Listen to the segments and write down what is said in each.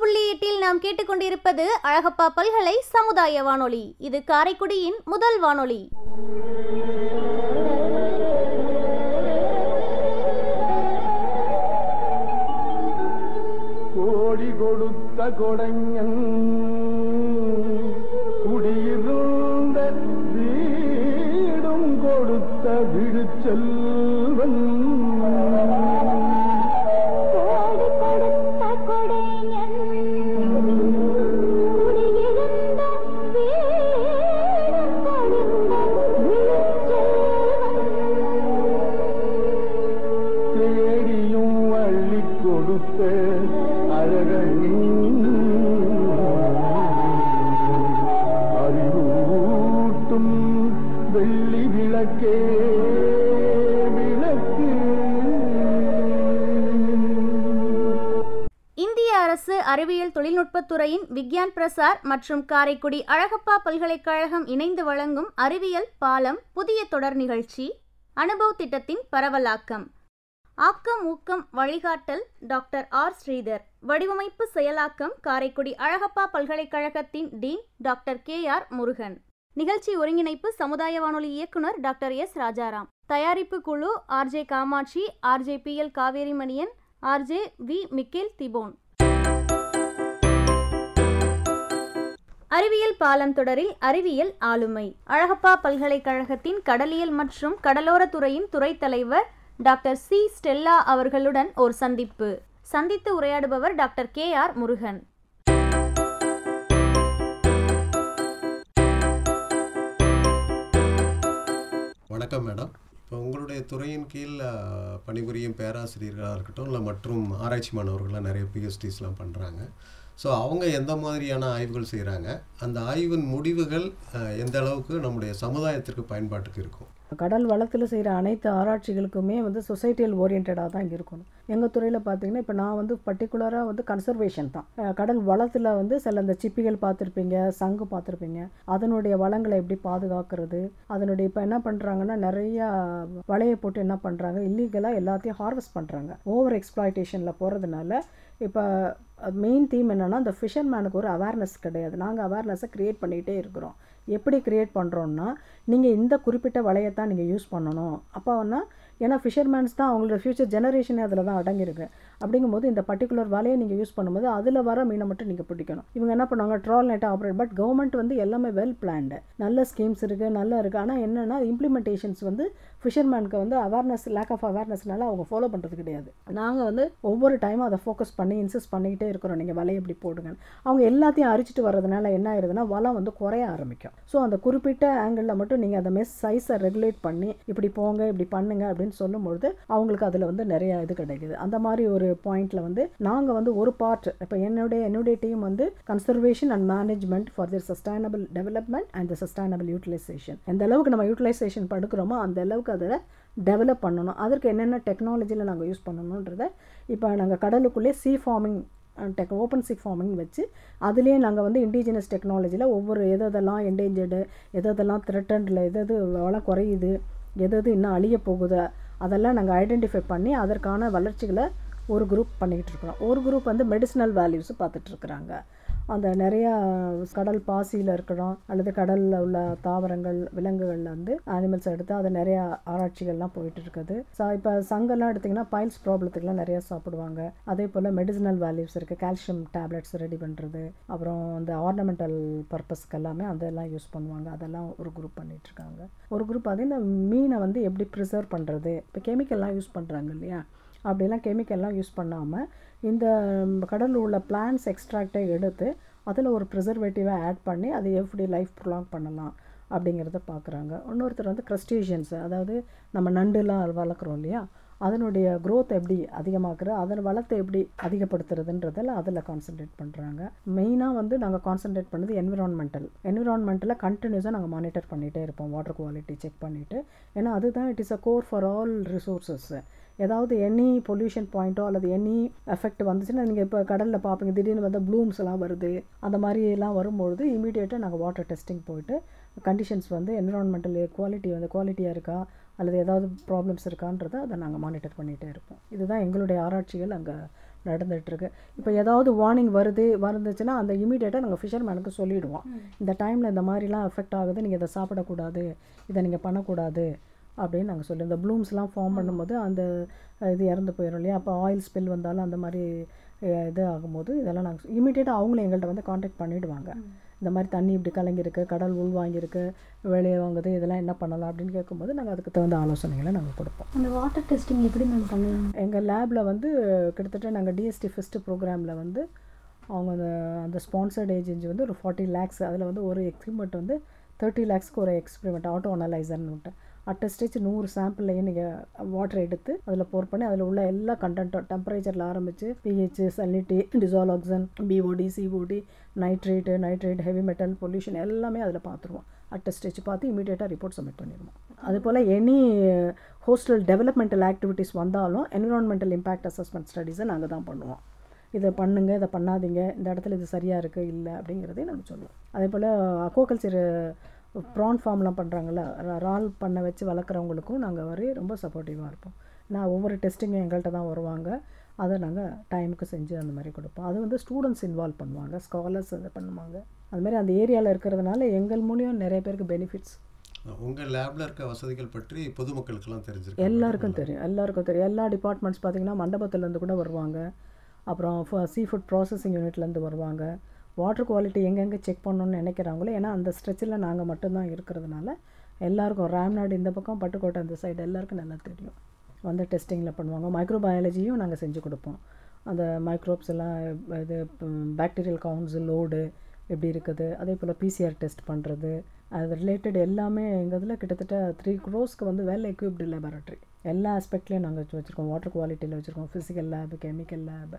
புள்ளி எட்டில் நாம் கேட்டுக்கொண்டிருப்பது அழகப்பா பல்கலை சமுதாய வானொலி. இது காரைக்குடியின் முதல் வானொலி. கோடி கொடுத்த கொடைஞன் வெள்ளி விளக்கே விளக்கு. இந்திய அரசு அறிவியல் தொழில்நுட்பத்துறையின் விக்யான் பிரசார் மற்றும் காரைக்குடி அழகப்பா பல்கலைக்கழகம் இணைந்து வழங்கும் அறிவியல் பாலம் புதிய தொடர் நிகழ்ச்சி அனுபவ் திட்டத்தின் பரவலாக்கம். ஆக்கம் ஊக்கம் வழிகாட்டல் டாக்டர் ஆர். ஸ்ரீதர். வடிவமைப்பு செயலாக்கம் காரைக்குடி அழகப்பா பல்கலைக்கழகத்தின் dean doctor K. R. Murugan. நிகழ்ச்சி ஒருங்கிணைப்பு சமுதாய வானொலி இயக்குனர் டாக்டர் எஸ் ராஜாராம். தயாரிப்பு குழு RJ Kamakshi RJ P L Kaverimaniyan RJ V Michael திபோன். அறிவியல் பாலம் தொடரில் அறிவியல் ஆளுமை. அழகப்பா பல்கலைக்கழகத்தின் கடலியல் மற்றும் கடலோர துறையின் துறைத் தலைவர் டாக்டர் சி ஸ்டெல்லா அவர்களுடன் ஒரு சந்திப்பு. சந்தித்து உரையாடுபவர் டாக்டர் கே ஆர் முருகன். வணக்கம் மேடம். இப்போ உங்களுடைய துறையின் கீழ் பணிபுரியும் பேராசிரியர்களாக இருக்கட்டும் இல்லை மற்றும் ஆராய்ச்சி மாணவர்கள்லாம் நிறைய பிஹெச்டிஸ்லாம் பண்ணுறாங்க ஸோ அவங்க எந்த மாதிரியான ஆய்வுகள் செய்கிறாங்க அந்த ஆய்வின் முடிவுகள் எந்த அளவுக்கு நம்முடைய சமுதாயத்திற்கு பயன்பாட்டுக்கு இருக்கும்? கடல் வளத்தில் செய்கிற அனைத்து ஆராய்ச்சிகளுக்குமே வந்து சொசைட்டியல் ஓரியன்டாக தான் இருக்கணும். எங்கள் துறையில் பார்த்தீங்கன்னா இப்போ நான் வந்து பர்டிகுலராக வந்து கன்சர்வேஷன் தான். கடல் வளத்தில் வந்து சில இந்த சிப்பிகள் பார்த்துருப்பீங்க சங்கு பார்த்துருப்பீங்க அதனுடைய வளங்களை எப்படி பாதுகாக்கிறது? அதனுடைய இப்போ என்ன பண்ணுறாங்கன்னா நிறையா வலையை போட்டு என்ன பண்ணுறாங்க இல்லீகலாக எல்லாத்தையும் ஹார்வெஸ்ட் பண்ணுறாங்க ஓவர் எக்ஸ்ப்ளாய்டேஷனில் போகிறதுனால இப்போ மெயின் தீம் என்னென்னா இந்த ஃபிஷர்மேனுக்கு ஒரு அவேர்னஸ் கிடையாது. நாங்கள் அவேர்னஸை க்ரியேட் பண்ணிகிட்டே இருக்கிறோம். எப்படி க்ரியேட் பண்ணுறோன்னா நீங்கள் இந்த குறிப்பிட்ட வலையை தான் நீங்கள் யூஸ் பண்ணணும். அப்போனா ஏன்னா ஃபிஷர்மேன்ஸ் தான் அவங்களோட ஃப்யூச்சர் ஜெனரேஷனே அதில் தான் அடங்கியிருக்கு. அப்படிங்கும்போது இந்த பர்டிகுலர் வலையை நீங்கள் யூஸ் பண்ணும்போது அதில் வர மீனை மட்டும் நீங்கள் பிடிக்கணும். இவங்க என்ன பண்ணுவாங்க? ட்ரால் நெட்டை ஆப்ரேட் பட் கவர்மெண்ட் வந்து எல்லாமே வெல் பிளான்டு நல்ல ஸ்கீம்ஸ் இருக்குது நல்லா இருக்குது ஆனால் என்னென்னா இம்ப்ளிமெண்டேஷன்ஸ் வந்து ஃபிஷர்மேனுக்கு வந்து அவேர்னஸ் லேக் ஆஃப் அவேர்னஸ்னால அவங்க ஃபாலோ பண்ணுறது கிடையாது. நாங்கள் வந்து ஒவ்வொரு டைமும் அதை ஃபோக்கஸ் பண்ணி இன்சிஸ்ட் பண்ணிக்கிட்டே இருக்கிறோம். நீங்கள் வலையை எப்படி போடுங்க அவங்க எல்லாத்தையும் அரிச்சிட்டு வர்றதுனால என்ன ஆயிருதுன்னா வலை வந்து குறைய ஆரம்பிக்கும். ஸோ அந்த குறிப்பிட்ட ஆங்கிளில் மட்டும் நீங்கள் அந்த மெஸ் சைஸை ரெகுலேட் பண்ணி இப்படி போங்க இப்படி பண்ணுங்க அப்படின்னு சொல்லும்பொழுது அவங்களுக்கு அதில் வந்து நிறைய இது கிடைக்குது. அந்த மாதிரி ஒரு பாயிண்ட்ல வந்து நாங்கள் வந்து ஒரு பார்ட் இப்போ என்னுடைய என்னுடைய டீம் வந்து conservation and management for the sustainable development and the sustainable utilization எந்த அளவுக்கு நம்ம யூட்டிலைசேஷன் படுக்கிறோமோ அந்த அளவுக்கு அதில் டெவலப் பண்ணணும். அதற்கு என்னென்ன டெக்னாலஜியில் நாங்கள் யூஸ் பண்ணணுன்றத இப்போ நாங்கள் கடலுக்குள்ளே சீ ஃபார்மிங் டெக் ஓப்பன் சிக் ஃபார்மிங் வச்சு அதுலேயே நாங்கள் வந்து இண்டிஜினஸ் டெக்னாலஜியில் ஒவ்வொரு எது எதெல்லாம் என்டேஞ்சர்டு எது எதெல்லாம் த்ரெட்டன்டில் எது எது வளம் குறையுது எது எது இன்னும் அழிய போகுது அதெல்லாம் நாங்கள் ஐடென்டிஃபை பண்ணி அதற்கான வளர்ச்சிகளை ஒரு குரூப் பண்ணிக்கிட்டு இருக்கிறோம். ஒரு குரூப் வந்து மெடிசினல் வேல்யூஸும் பார்த்துட்ருக்குறாங்க அந்த நிறையா கடல் பாசியில் இருக்கிறோம் அல்லது கடலில் உள்ள தாவரங்கள் விலங்குகளில் வந்து அனிமல்ஸ் எடுத்து அது நிறையா ஆராய்ச்சிகள்லாம் போயிட்டு இருக்குது ஸோ இப்போ சங்கெல்லாம் எடுத்திங்கன்னா பைல்ஸ் ப்ராப்ளத்துக்குலாம் நிறையா சாப்பிடுவாங்க. அதே போல் மெடிசினல் வேல்யூஸ் இருக்குது கால்சியம் டேப்லெட்ஸ் ரெடி பண்ணுறது அப்புறம் இந்த ஆர்னமெண்டல் பர்பஸ்க்கு எல்லாமே அதெல்லாம் யூஸ் பண்ணுவாங்க. அதெல்லாம் ஒரு குரூப் பண்ணிகிட்ருக்காங்க ஒரு குரூப் அதே இந்த மீனை வந்து எப்படி ப்ரிசர்வ் பண்ணுறது இப்போ கெமிக்கல்லாம் யூஸ் பண்ணுறாங்க இல்லையா? அப்படிலாம் கெமிக்கல்லாம் யூஸ் பண்ணாமல் இந்த கடலில் உள்ள பிளான்ஸ் எக்ஸ்ட்ராக்டை எடுத்து அதில் ஒரு ப்ரிசர்வேட்டிவை ஆட் பண்ணி அதை எப்படி லைஃப் ப்ரொலாங் பண்ணலாம் அப்படிங்கிறத பார்க்குறாங்க இன்னொருத்தர் வந்து க்ரஸ்டேஷியன்ஸ் அதாவது நம்ம நண்டுலாம் வளர்க்குறோம் இல்லையா? அதனுடைய க்ரோத் எப்படி அதிகமாக்குறது அதன் வளத்தை எப்படி அதிகப்படுத்துறதுன்றதில் அதில் கான்சென்ட்ரேட் பண்ணுறாங்க மெயினாக வந்து நாங்கள் கான்சென்ட்ரேட் பண்ணது என்விரான்மெண்டல் என்விரான்மெண்ட்டில் கண்டினியூஸாக நாங்கள் மானிட்டர் பண்ணிகிட்டே இருப்போம் வாட்டர் குவாலிட்டி செக் பண்ணிவிட்டு ஏன்னா அதுதான் it is a core for all resources ஏதாவது எனி பொல்யூஷன் பாயிண்ட்டோ அல்லது எனி எஃபெக்ட் வந்துச்சுன்னா நீங்கள் இப்போ கடலில் பார்ப்பீங்க திடீர்னு வந்து ப்ளூம்ஸ் எல்லாம் வருது அந்த மாதிரிலாம் வரும்பொழுது இமீடியேட்டாக நாங்கள் வாட்டர் டெஸ்டிங் போயிட்டு கண்டிஷன்ஸ் வந்து என்விரான்மெண்டல் குவாலிட்டி வந்து குவாலிட்டியாக இருக்கா அல்லது ஏதாவது ப்ராப்ளம்ஸ் இருக்கான்றதை அதை நாங்கள் மானிட்டர் பண்ணிகிட்டே இருப்போம். இதுதான் எங்களுடைய ஆராய்ச்சிகள் அங்கே நடந்துகிட்ருக்கு இப்போ ஏதாவது வார்னிங் வருது வந்துச்சுன்னா அந்த இமீடியட்டாக நாங்கள் ஃபிஷர்மேனுக்கு சொல்லிவிடுவோம் இந்த டைமில் இந்த மாதிரிலாம் எஃபெக்ட் ஆகுது நீங்கள் இதை சாப்பிடக்கூடாது இதை நீங்கள் பண்ணக்கூடாது அப்படின்னு நாங்கள் சொல்லி இந்த ப்ளூம்ஸ்லாம் ஃபார்ம் பண்ணும்போது அந்த இது இறந்து போயிடும் இல்லையா? அப்போ ஆயில் ஸ்பில் வந்தாலும் அந்த மாதிரி இது ஆகும்போது இதெல்லாம் நாங்கள் இமீடியட்டாக அவங்களும் எங்கள்கிட்ட வந்து காண்டாக்ட் பண்ணிவிடுவாங்க இந்த மாதிரி தண்ணி இப்படி கலங்கியிருக்கு கடல் உள் வாங்கியிருக்கு வெளியே வாங்குது இதெல்லாம் என்ன பண்ணலாம் அப்படின்னு கேட்கும்போது நாங்கள் அதுக்கு தகுந்த ஆலோசனைகளை நாங்கள் கொடுப்போம். அந்த வாட்டர் டெஸ்டிங் எப்படி மேம் பண்ணலாம்? எங்கள் லேபில் வந்து கிட்டத்தட்ட நாங்கள் டிஎஸ்டி ஃபஸ்ட்டு ப்ரோக்ராமில் வந்து அவங்க அந்த அந்த ஸ்பான்சர்ட் ஏஜென்சி வந்து ஒரு ஃபார்ட்டி லேக்ஸ் அதில் வந்து ஒரு எக்ஸ்பிரிமெண்ட் வந்து தேர்ட்டி லேக்ஸ்க்கு ஒரு எக்ஸ்பிரிமெண்ட் ஆட்டோ அனலைசர்னு விட்டு அட் ஸ்டேஜ் நூறு சாம்பிள்லையும் நீங்கள் வாட்டர் எடுத்து அதில் போர் பண்ணி அதில் உள்ள எல்லா கண்டென்ட்டும் டெம்பரேச்சரில் ஆரம்பித்து pH salinity dissolved oxygen BOD COD nitrate nitrate heavy metal pollution எல்லாமே அதில் பார்த்துருவோம் அட் ஸ்டேஜ் பார்த்து இமீடியட்டாக ரிப்போர்ட் சப்மிட் பண்ணிடுவோம் அது போல் எனி ஹோஸ்டல் டெவலப்மெண்டல் ஆக்டிவிட்டீஸ் வந்தாலும் என்விரான்மெண்டல் இம்பேக்ட் அசஸ்மெண்ட் ஸ்டடீஸை நாங்கள் தான் பண்ணுவோம். இதை பண்ணுங்கள் இதை பண்ணாதீங்க இந்த இடத்துல இது சரியாக இருக்குது இல்லை அப்படிங்கிறதையும் நாங்கள் சொல்லுவோம். அதே போல் அக்வாகல்ச்சர் ப்ரான் ஃபார்ம்லாம் பண்ணுறாங்கல்ல ரால் பண்ண வச்சு வளர்க்குறவங்களுக்கும் நாங்கள் வரை ரொம்ப சப்போர்ட்டிவாக இருப்போம். நான் ஒவ்வொரு டெஸ்டிங்கும் எங்கள்கிட்ட தான் வருவாங்க. அதை நாங்கள் டைமுக்கு செஞ்சு அந்த மாதிரி கொடுப்போம். அது வந்து ஸ்டூடெண்ட்ஸ் இன்வால்வ் பண்ணுவாங்க ஸ்காலர்ஸ் அதை பண்ணுவாங்க. அது மாதிரி அந்த ஏரியாவில் இருக்கிறதுனால எங்கள் மூலியம் நிறைய பேருக்கு பெனிஃபிட்ஸ் உங்கள் லேபில் இருக்க வசதிகள் பற்றி பொதுமக்களுக்கெல்லாம் தெரிஞ்சிருக்கு? எல்லாருக்கும் தெரியும் எல்லாருக்கும் தெரியும். எல்லா டிபார்ட்மெண்ட்ஸ் பார்த்திங்கன்னா மண்டபத்துலேருந்து கூட வருவாங்க. அப்புறம் சீ ஃபுட் ப்ராசஸிங் யூனிட்லேருந்து வருவாங்க. வாட்டர் குவாலிட்டி எங்கெங்கே செக் பண்ணணும்னு நினைக்கிறாங்களோ ஏன்னா அந்த ஸ்ட்ரெச்சில் நாங்கள் மட்டும்தான் இருக்கிறதுனால எல்லாருக்கும் ராம்நாடு இந்த பக்கம் பட்டுக்கோட்டை அந்த சைடு எல்லாருக்கும் நல்லா தெரியும். வந்து டெஸ்டிங்கில் பண்ணுவாங்க. மைக்ரோபயாலஜியும் நாங்கள் செஞ்சு கொடுப்போம். அந்த மைக்ரோப்ஸ் எல்லாம் இது பாக்டீரியல் கவுண்ட்ஸு லோடு எப்படி இருக்குது அதே போல் பிசிஆர் டெஸ்ட் பண்ணுறது அது ரிலேட்டட் எல்லாமே எங்கள் இதில் கிட்டத்தட்ட த்ரீ க்ரோஸ்க்கு வந்து வெல் எக்யூப்டு லேபரட்டரி எல்லா ஆஸ்பெக்ட்லேயும் நாங்கள் வச்சுருக்கோம். வாட்டர் குவாலிட்டியில் வச்சுருக்கோம். Physical lab chemical lab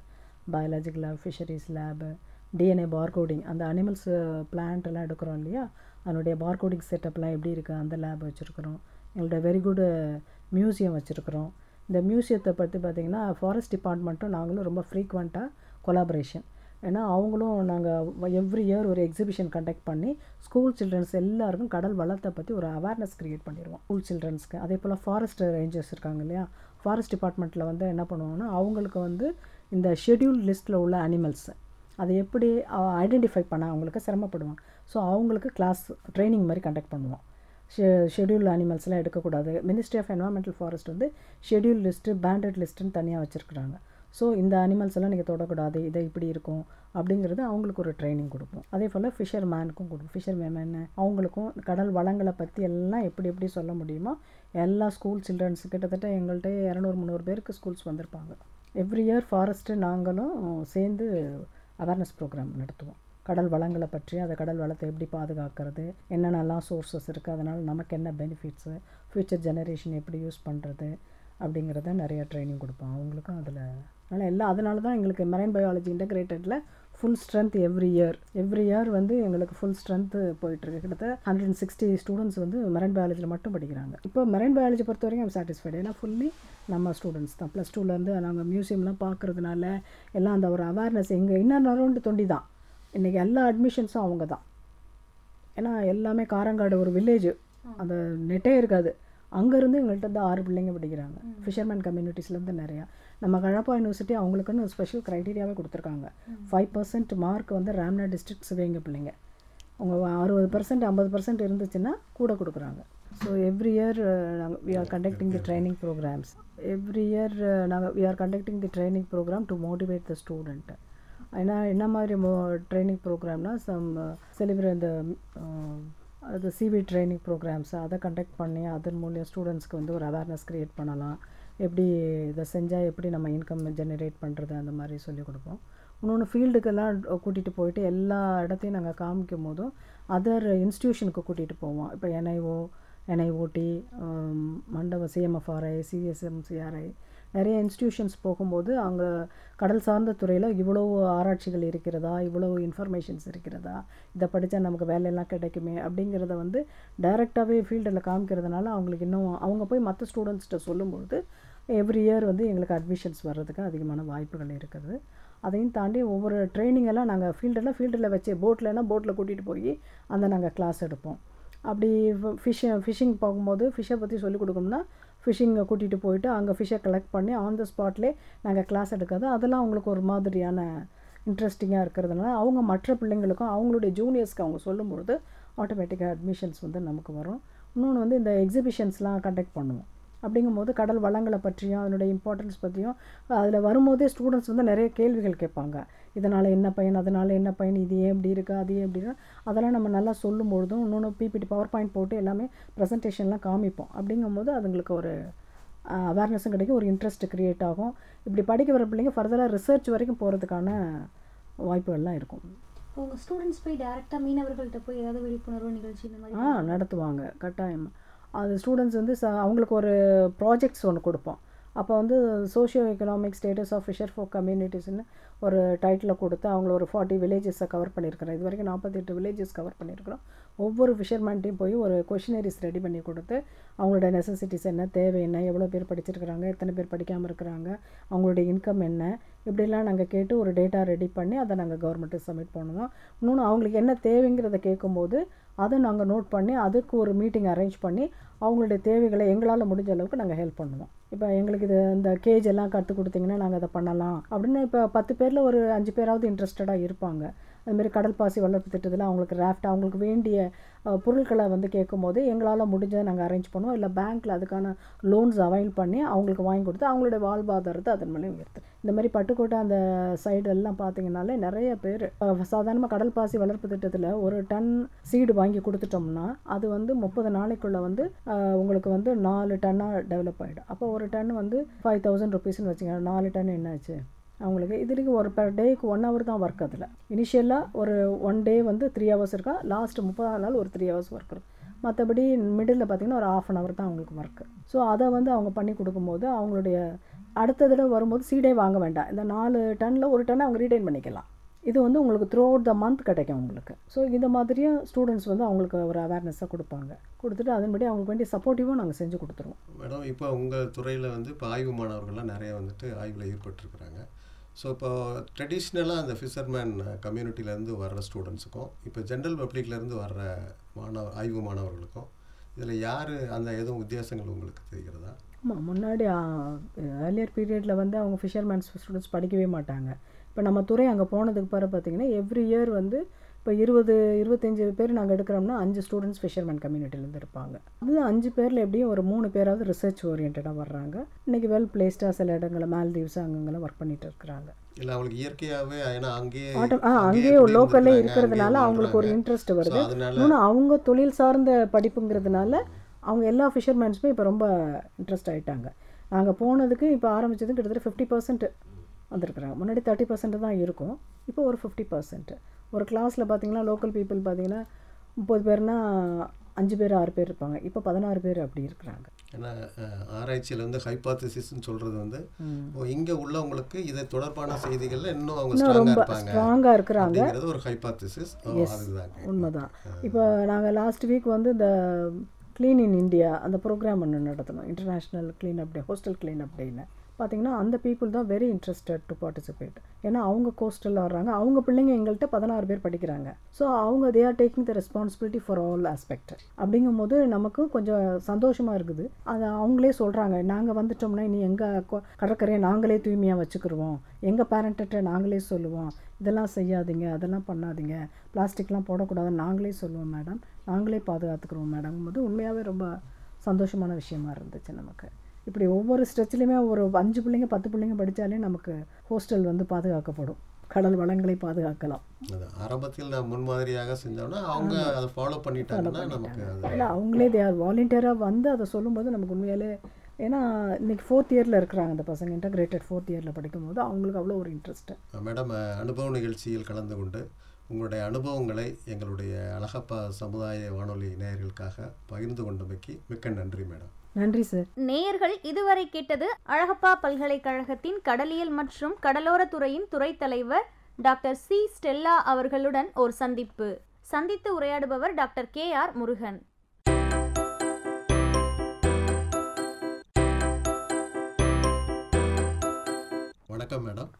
biological lab fisheries lab DNA barcoding அந்த அனிமல்ஸ் பிளான்ட் uh, எல்லாம் எடுக்கிறோம் இல்லையா? அதனுடைய பார்கோடிங் செட்டப்லாம் எப்படி இருக்குது அந்த லேப் வச்சுருக்குறோம். எங்கள்கிட்ட வெரி குட் மியூசியம் uh, வச்சுருக்குறோம். இந்த மியூசியத்தை பற்றி பார்த்திங்கன்னா ஃபாரஸ்ட் டிபார்ட்மெண்ட்டும் நாங்களும் ரொம்ப ஃப்ரீக்வெண்ட்டாக கொலாபரேஷன் ஏன்னா அவங்களும் நாங்கள் எவ்ரி இயர் ஒரு எக்ஸிபிஷன் கண்டக்ட் பண்ணி ஸ்கூல் சில்ட்ரன்ஸ் எல்லாருக்கும் கடல் வளத்தை பற்றி ஒரு அவேர்னஸ் க்ரியேட் பண்ணிடுவோம். ஸ்கூல் சில்ட்ரன்ஸ்க்கு அதே போல் ஃபாரஸ்ட் ரேஞ்சர்ஸ் இருக்காங்க இல்லையா? ஃபாரஸ்ட் டிபார்ட்மெண்ட்டில் வந்து என்ன பண்ணுவாங்கன்னா அவங்களுக்கு வந்து இந்த ஷெட்யூல் லிஸ்ட்டில் உள்ள அனிமல்ஸ் அதை எப்படி ஐடென்டிஃபை பண்ண அவங்களுக்கு சிரமப்படுவாங்க. ஸோ அவங்களுக்கு கிளாஸ் ட்ரைனிங் மாதிரி கண்டக்ட் பண்ணுவோம். ஷெ ஷெட்யூல் அனிமல்ஸ்லாம் எடுக்கக்கூடாது. மினிஸ்ட்ரி ஆஃப் என்வரான்மெண்டல் ஃபாரஸ்ட் வந்து ஷெட்யூல் லிஸ்ட்டு பேண்டட் லிஸ்ட்டுன்னு தனியாக வச்சுருக்குறாங்க. ஸோ இந்த அனிமல்ஸ் எல்லாம் நீங்கள் தொடக்கூடாது இதை இப்படி இருக்கும் அப்படிங்கிறது அவங்களுக்கு ஒரு ட்ரைனிங் கொடுப்போம் அதே போல் ஃபிஷர் மேனுக்கும் கொடுப்போம் ஃபிஷர் மேமேனு அவங்களுக்கும் கடல் வளங்களை பற்றி எல்லாம் எப்படி எப்படி சொல்ல முடியுமோ எல்லா ஸ்கூல் சில்ட்ரன்ஸ் கிட்டத்தட்ட எங்கள்கிட்ட இரநூறு முந்நூறு பேருக்கு ஸ்கூல்ஸ் வந்திருப்பாங்க. எவ்ரி இயர் ஃபாரஸ்ட்டு நாங்களும் சேர்ந்து அவேர்னஸ் ப்ரோக்ராம் நடத்துவோம். கடல் வளங்களை பற்றி அந்த கடல் வளத்தை எப்படி பாதுகாக்கிறது என்னென்னலாம் சோர்ஸஸ் இருக்குது அதனால் நமக்கு என்ன பெனிஃபிட்ஸு ஃப்யூச்சர் ஜெனரேஷன் எப்படி யூஸ் பண்ணுறது அப்படிங்கிறத நிறைய ட்ரைனிங் கொடுப்போம். அவங்களுக்கும் அதில் அதனால் எல்லாம் அதனால தான் எங்களுக்கு marine biology இன்டகிரேட்டடில் full strength every year every year வந்து எங்களுக்கு ஃபுல் ஸ்ட்ரென்த்து போயிட்டுருக்கு. கிட்டத்தட்ட ஹண்ட்ரட் அண்ட் சிக்ஸ்டி ஸ்டூடெண்ட்ஸ் வந்து மெரைன் பயாலஜியில் மட்டும் படிக்கிறாங்க. இப்போ மெரைன் பயாலஜி பொறுத்த வரைக்கும் ஐம் சாட்டிஸ்ஃபைடு ஏன்னா ஃபுல்லி நம்ம ஸ்டூடெண்ட்ஸ் தான். ப்ளஸ் டூலேருந்து நாங்கள் மியூசியம்லாம் பார்க்குறதுனால எல்லாம் அந்த ஒரு அவேர்னஸ் எங்கள் இன்னர் அரௌண்டு தொண்டி தான். இன்றைக்கி எல்லா அட்மிஷன்ஸும் அவங்க தான். ஏன்னா எல்லாமே காரங்காடு ஒரு வில்லேஜ் அந்த நெட்டே இருக்காது. அங்கேருந்து எங்கள்கிட்ட வந்து ஆறு பிள்ளைங்க படிக்கிறாங்க. ஃபிஷர்மேன் கம்யூனிட்டிஸ்லேருந்து நிறையா. நம்ம கழப்பா யூனிவர்சிட்டி அவங்களுக்குன்னு ஒரு ஸ்பெஷல் க்ரைட்டீரியாவே கொடுத்துருக்காங்க. ஃபைவ் பர்சன்ட் மார்க் வந்து ராம்னா டிஸ்ட்ரிக்ட் சிவகங்கை பிள்ளைங்க. அவங்க அறுபது பர்சன்ட் ஐம்பது பர்சன்ட் இருந்துச்சுன்னா கூட கொடுக்குறாங்க. ஸோ எவ்ரி இயர் நாங்கள் we are conducting the training programs every year நாங்கள் we are conducting the training program to motivate the student ஏன்னா என்ன மாதிரி மோ ட்ரைனிங் ப்ரோக்ராம்னா சம் செலிப்ரேட் இந்த அது சிவி ட்ரைனிங் ப்ரோக்ராம்ஸ் அதை கண்டக்ட் பண்ணி அதன் மூலியம் ஸ்டூடெண்ட்ஸ்க்கு வந்து ஒரு அவேர்னஸ் க்ரியேட் பண்ணலாம். எப்படி இதை செஞ்சால் எப்படி நம்ம இன்கம் ஜெனரேட் பண்ணுறது அந்த மாதிரி சொல்லிக் கொடுப்போம். இன்னொன்று ஃபீல்டுக்கெல்லாம் கூட்டிகிட்டு போயிட்டு எல்லா இடத்தையும் நாங்கள் காமிக்கும் போதும் அதர் இன்ஸ்டியூஷனுக்கு கூட்டிகிட்டு போவோம். இப்போ NIO NIOT Mandapam CMFRI CSMCRI நிறைய இன்ஸ்டியூஷன்ஸ் போகும்போது அங்கே கடல் சார்ந்த துறையில் இவ்வளோ ஆராய்ச்சிகள் இருக்கிறதா இவ்வளோ இன்ஃபர்மேஷன்ஸ் இருக்கிறதா இதை படித்தா நமக்கு வேலையெல்லாம் கிடைக்குமே அப்படிங்கிறத வந்து டைரெக்டாகவே ஃபீல்டில் காமிக்கிறதுனால அவங்களுக்கு இன்னும் அவங்க போய் மற்ற ஸ்டூடெண்ட்ஸ்கிட்ட சொல்லும்பொழுது எவ்ரி இயர் வந்து எங்களுக்கு அட்மிஷன்ஸ் வர்றதுக்கு அதிகமான வாய்ப்புகள் இருக்குது. அதையும் தாண்டி ஒவ்வொரு ட்ரைனிங் எல்லாம் நாங்கள் ஃபீல்டெல்லாம் ஃபீல்டில் வச்சு போட்லன்னா போட்டில் கூட்டிகிட்டு போய் அந்த நாங்கள் கிளாஸ் எடுப்போம். அப்படி ஃபிஷ் ஃபிஷிங் போகும்போது ஃபிஷ்ஷை பற்றி சொல்லிக் கொடுக்கணும்னா ஃபிஷிங்கை கூட்டிகிட்டு போயிட்டு அங்கே ஃபிஷ்ஷை கலெக்ட் பண்ணி ஆன் த ஸ்பாட்லேயே நாங்கள் கிளாஸ் எடுக்காது அதெல்லாம் அவங்களுக்கு ஒரு மாதிரியான இன்ட்ரெஸ்டிங்காக இருக்கிறதுனால அவங்க மற்ற பிள்ளைங்களுக்கும் அவங்களுடைய ஜூனியர்ஸ்க்கு அவங்க சொல்லும்பொழுது ஆட்டோமேட்டிக்காக அட்மிஷன்ஸ் வந்து நமக்கு வரும். இன்னொன்று வந்து இந்த எக்ஸிபிஷன்ஸ்லாம் கண்டக்ட் பண்ணுவோம். அப்படிங்கும்போது கடல் வளங்களை பற்றியும் அதனுடைய இம்பார்ட்டன்ஸ் பற்றியும் அதில் வரும்போதே ஸ்டூடெண்ட்ஸ் வந்து நிறைய கேள்விகள் கேட்பாங்க. இதனால் என்ன பயன்? அதனால் என்ன பயன்? இது ஏன் இப்படி இருக்குது அது ஏன் இப்படின்னா அதெல்லாம் நம்ம நல்லா சொல்லும் பொழுதும் இன்னொன்று பிபிடி பவர் பாயிண்ட் போட்டு எல்லாமே ப்ரெசன்டேஷன்லாம் காமிப்போம். அப்படிங்கும்போது அதுங்களுக்கு ஒரு அவேர்னஸும் கிடைக்கும். ஒரு இன்ட்ரெஸ்ட் க்ரியேட் ஆகும். இப்படி படிக்க வர பிள்ளைங்க ஃபர்தராக ரிசர்ச் வரைக்கும் போகிறதுக்கான வாய்ப்புகள்லாம் இருக்கும். உங்கள் ஸ்டூடெண்ட்ஸ் போய் டேரெக்டாக மீனவர்கள்ட்ட போய் ஏதாவது விழிப்புணர்வு நிகழ்ச்சி இந்த மாதிரி ஆ நடத்துவாங்க. கட்டாயம். அது ஸ்டூடெண்ட்ஸ் வந்து ச அவங்களுக்கு ஒரு ப்ராஜெக்ட்ஸ் ஒன்று கொடுப்போம். அப்போ வந்து socio economic status of fisher folk கம்யூனிட்டிஸ்னு ஒரு டைட்டில் கொடுத்து அவங்கள ஒரு ஃபார்ட்டி வில்லேஜஸை கவர் பண்ணியிருக்கிறோம் இது வரைக்கும் நாற்பத்தெட்டு வில்லேஜஸ் கவர் பண்ணியிருக்கிறோம். ஒவ்வொரு ஃபிஷர்மேன்ட்டையும் போய் ஒரு கொஷினரிஸ் ரெடி பண்ணி கொடுத்து அவங்களோட நெசசிட்டிஸ் என்ன தேவை என்ன எவ்வளோ பேர் படிச்சிருக்கிறாங்க எத்தனை பேர் படிக்காமல் இருக்கிறாங்க அவங்களுடைய இன்கம் என்ன இப்படிலாம் நாங்கள் கேட்டு ஒரு டேட்டா ரெடி பண்ணி அதை நாங்கள் கவர்மெண்ட்டுக்கு சப்மிட் பண்ணுவோம். இன்னொன்று அவங்களுக்கு என்ன தேவைங்கிறத கேட்கும்போது அதை நாங்கள் நோட் பண்ணி அதுக்கு ஒரு மீட்டிங் அரேஞ்ச் பண்ணி அவங்களுடைய தேவைகளை எங்களால் முடிஞ்ச அளவுக்கு நாங்கள் ஹெல்ப் பண்ணுவோம். இப்போ எங்களுக்கு இது இந்த கேஜ் எல்லாம் கற்றுக் கொடுத்தீங்கன்னா நாங்கள் அதை பண்ணலாம். அப்படின்னு இப்போ பத்து பேர் பேரில் ஒரு அஞ்சு பேராவது இன்ட்ரெஸ்டடாக இருப்பாங்க. அதுமாரி கடல் பாசி வளர்ப்பு திட்டத்தில் அவங்களுக்கு ராஃப்ட் அவங்களுக்கு வேண்டிய பொருட்களை வந்து கேட்கும்போது எங்களால் முடிஞ்சதை நாங்கள் அரேஞ்ச் பண்ணுவோம். இல்லை பேங்க்கில் அதுக்கான லோன்ஸ் அவைல் பண்ணி அவங்களுக்கு வாங்கி கொடுத்து அவங்களுடைய வாழ்வாதாரத்தை அதன் மூலம் உயர்த்து இந்த மாதிரி பட்டுக்கோட்டை அந்த சைடு எல்லாம் நிறைய பேர் சாதாரணமாக கடல் பாசி வளர்ப்பு திட்டத்தில் ஒரு டன் சீடு வாங்கி கொடுத்துட்டோம்னா அது வந்து முப்பது நாளைக்குள்ளே வந்து உங்களுக்கு வந்து நாலு டன்னாக டெவலப் ஆகிடும் அப்போ ஒரு டன் வந்து ஃபைவ் தௌசண்ட் ருபீஸ்னு வச்சுக்கோங்க. நாலு டன் என்னாச்சு? அவங்களுக்கு இதுக்கு ஒரு பெர் டேக்கு ஒன் ஹவர் தான் ஒர்க் அதில். இனிஷியலாக ஒரு ஒன் டே வந்து த்ரீ ஹவர்ஸ் இருக்கா? லாஸ்ட் முப்பதாம் நாள் ஒரு த்ரீ ஹவர்ஸ் ஒர்க் இருக்கும். மற்றபடி மிடில் பார்த்தீங்கன்னா ஒரு ஆஃப் அன் ஹவர் தான் அவங்களுக்கு ஒர்க்கு ஸோ அதை வந்து அவங்க பண்ணி கொடுக்கும்போது அவங்களுடைய அடுத்த தடவை வரும்போது சீடே வாங்க வேண்டாம். இந்த நாலு டனில் ஒரு டன் அவங்க ரீடைன் பண்ணிக்கலாம். இது வந்து உங்களுக்கு த்ரூ அவுட் த மந்த் கிடைக்கும் உங்களுக்கு. ஸோ இந்த மாதிரியும் ஸ்டூடெண்ட்ஸ் வந்து அவங்களுக்கு ஒரு அவேர்னஸாக கொடுப்பாங்க. கொடுத்துட்டு அதன்படி அவங்களுக்கு வேண்டிய சப்போர்ட்டிவும் நாங்கள் செஞ்சு கொடுத்துருவோம். மேடம் இப்போ உங்கள் துறையில் வந்து இப்போ ஆய்வு மாணவர்கள்லாம் நிறைய வந்துட்டு ஆய்வில் ஈடுபட்டுருக்குறாங்க. ஸோ இப்போ ட்ரெடிஷ்னலாக அந்த ஃபிஷர்மேன் கம்யூனிட்டிலேருந்து வர்ற ஸ்டூடெண்ட்ஸுக்கும் இப்போ ஜென்ரல் பப்ளிக்லேருந்து வர்ற மாணவ ஆய்வு மாணவர்களுக்கும் இதில் யார் அந்த எதுவும் வித்தியாசங்கள் உங்களுக்கு தெரிகிறதா? ஆமாம் முன்னாடி ஏர்லியர் பீரியடில் வந்து அவங்க ஃபிஷர்மேன்ஸ் ஸ்டூடெண்ட்ஸ் படிக்கவே மாட்டாங்க. இப்போ நம்ம துறை அங்கே போனதுக்கு பிறகு பார்த்தீங்கன்னா எவ்ரி இயர் வந்து இப்போ இருபது இருபத்தஞ்சி பேர் நாங்கள் எடுக்கிறோம்னா அஞ்சு ஸ்டூடெண்ட்ஸ் ஃபிஷர்மேன் கம்யூனிட்டிலேருந்து இருப்பாங்க அது அஞ்சு பேரில் எப்படியும் ஒரு மூணு பேராவது ரிசர்ச் ஓரியன்டாக வர்றாங்க. இன்றைக்கி வெல் பிளேஸ்டாக சில இடங்களில் மால்தீவ்ஸ் அங்கங்கெல்லாம் ஒர்க் பண்ணிட்டு இருக்கிறாங்க. இல்லை அவங்களுக்கு இயற்கையாகவே ஏன்னா அங்கேயே ஆ அங்கேயே லோக்கல்லே இருக்கிறதுனால அவங்களுக்கு ஒரு. இன்ட்ரெஸ்ட் வருது. இன்னொன்று அவங்க தொழில் சார்ந்த படிப்புங்கிறதுனால அவங்க எல்லா ஃபிஷர்மேன்ஸுமே இப்போ ரொம்ப இன்ட்ரெஸ்ட் ஆகிட்டாங்க நாங்கள் போனதுக்கு இப்போ ஆரம்பிச்சது கிட்டத்தட்ட ஃபிஃப்டி பர்சன்ட் வந்திருக்குறாங்க. முன்னாடி தேர்ட்டி பர்சன்ட் தான் இருக்கும். இப்போ ஒரு ஃபிஃப்டி பர்சன்ட் ஒரு கிளாஸில் பார்த்தீங்கன்னா லோக்கல் பீப்புள் பார்த்தீங்கன்னா முப்பது பேர்னா அஞ்சு பேர் ஆறு பேர் இருப்பாங்க. இப்போ பதினாறு பேர் அப்படி இருக்கிறாங்க. ஏன்னா ஆராய்ச்சியில் வந்து ஹைபாத்திசிஸ்ன்னு சொல்கிறது வந்து இங்கே உள்ளவங்களுக்கு இதை தொடர்பான செய்திகளில் இன்னும் அவங்க ஸ்ட்ராங்காக இருப்பாங்க ஸ்ட்ராங்காக இருக்கிறாங்க. ஒரு ஹைபாத்திசிஸ் அதுதாங்க. உண்மைதான். இப்போ நாங்கள் லாஸ்ட் வீக் வந்து இந்த க்ளீன் இன் இந்தியா அந்த ப்ரோக்ராம் ஒன்று நடத்தணும். International clean up day hostel clean up டேன்னு பார்த்தீங்கன்னா அந்த பீப்புள் தான் வெரி இன்ட்ரெஸ்டட் டு பார்ட்டிசிபேட் ஏன்னா அவங்க கோஸ்டலில் வர்றாங்க. அவங்க பிள்ளைங்க எங்கள்கிட்ட பதினாறு பேர் படிக்கிறாங்க. ஸோ அவங்க they are taking the responsibility for all aspect அப்படிங்கும்போது நமக்கும் கொஞ்சம் சந்தோஷமாக இருக்குது. அதை அவங்களே சொல்கிறாங்க நாங்கள் வந்துட்டோம்னா இனி எங்கள் கடற்கரையை நாங்களே தூய்மையாக வச்சுக்கிருவோம். எங்கள் பேரண்ட்டை நாங்களே சொல்லுவோம். இதெல்லாம் செய்யாதீங்க. அதெல்லாம் பண்ணாதீங்க. பிளாஸ்டிக்லாம் போடக்கூடாதுன்னு நாங்களே சொல்லுவோம் மேடம் நாங்களே பாதுகாத்துக்கிறோம் மேடம் போது உண்மையாகவே ரொம்ப சந்தோஷமான விஷயமா இருந்துச்சு நமக்கு. இப்படி ஒவ்வொரு ஸ்ட்ரெச்லேயுமே ஒரு அஞ்சு பிள்ளைங்க பத்து பிள்ளைங்க படித்தாலே நமக்கு ஹோஸ்டல் வந்து பாதுகாக்கப்படும். கடல் வளங்களை பாதுகாக்கலாம். ஆரம்பத்தில் நான் முன்மாதிரியாக செஞ்சோம்னா அவங்க அதை ஃபாலோ பண்ணிட்டாங்கன்னா நமக்கு இல்லை அவங்களே தே ஆர் வாலண்டியராக வந்து அதை சொல்லும்போது நமக்கு உண்மையாலே ஏன்னா இன்னைக்கு ஃபோர்த் இயரில் இருக்கிறாங்க அந்த பசங்க இன்டகிரேட்டட் ஃபோர்த் இயரில் படிக்கும்போது அவங்களுக்கு அவ்வளோ ஒரு இன்ட்ரெஸ்ட்டு மேடம் அனுபவ நிகழ்ச்சியில் கலந்து கொண்டு உங்களுடைய அனுபவங்களை எங்களுடைய அழகப்பா சமுதாய வானொலி நேயர்களுக்காக பகிர்ந்து கொண்டமைக்கு மிக்க நன்றி மேடம் நன்றி சார் நேயர்கள் இதுவரை கேட்டது அழகப்பா பல்கலைக்கழகத்தின் கடலியல் மற்றும் கடலோரத் துறையின் துறை தலைவர் டாக்டர் சி. ஸ்டெல்லா அவர்களுடன் ஒரு சந்திப்பு. சந்தித்து உரையாடுபவர் டாக்டர் கே. ஆர். முருகன். வணக்கம் மேடம்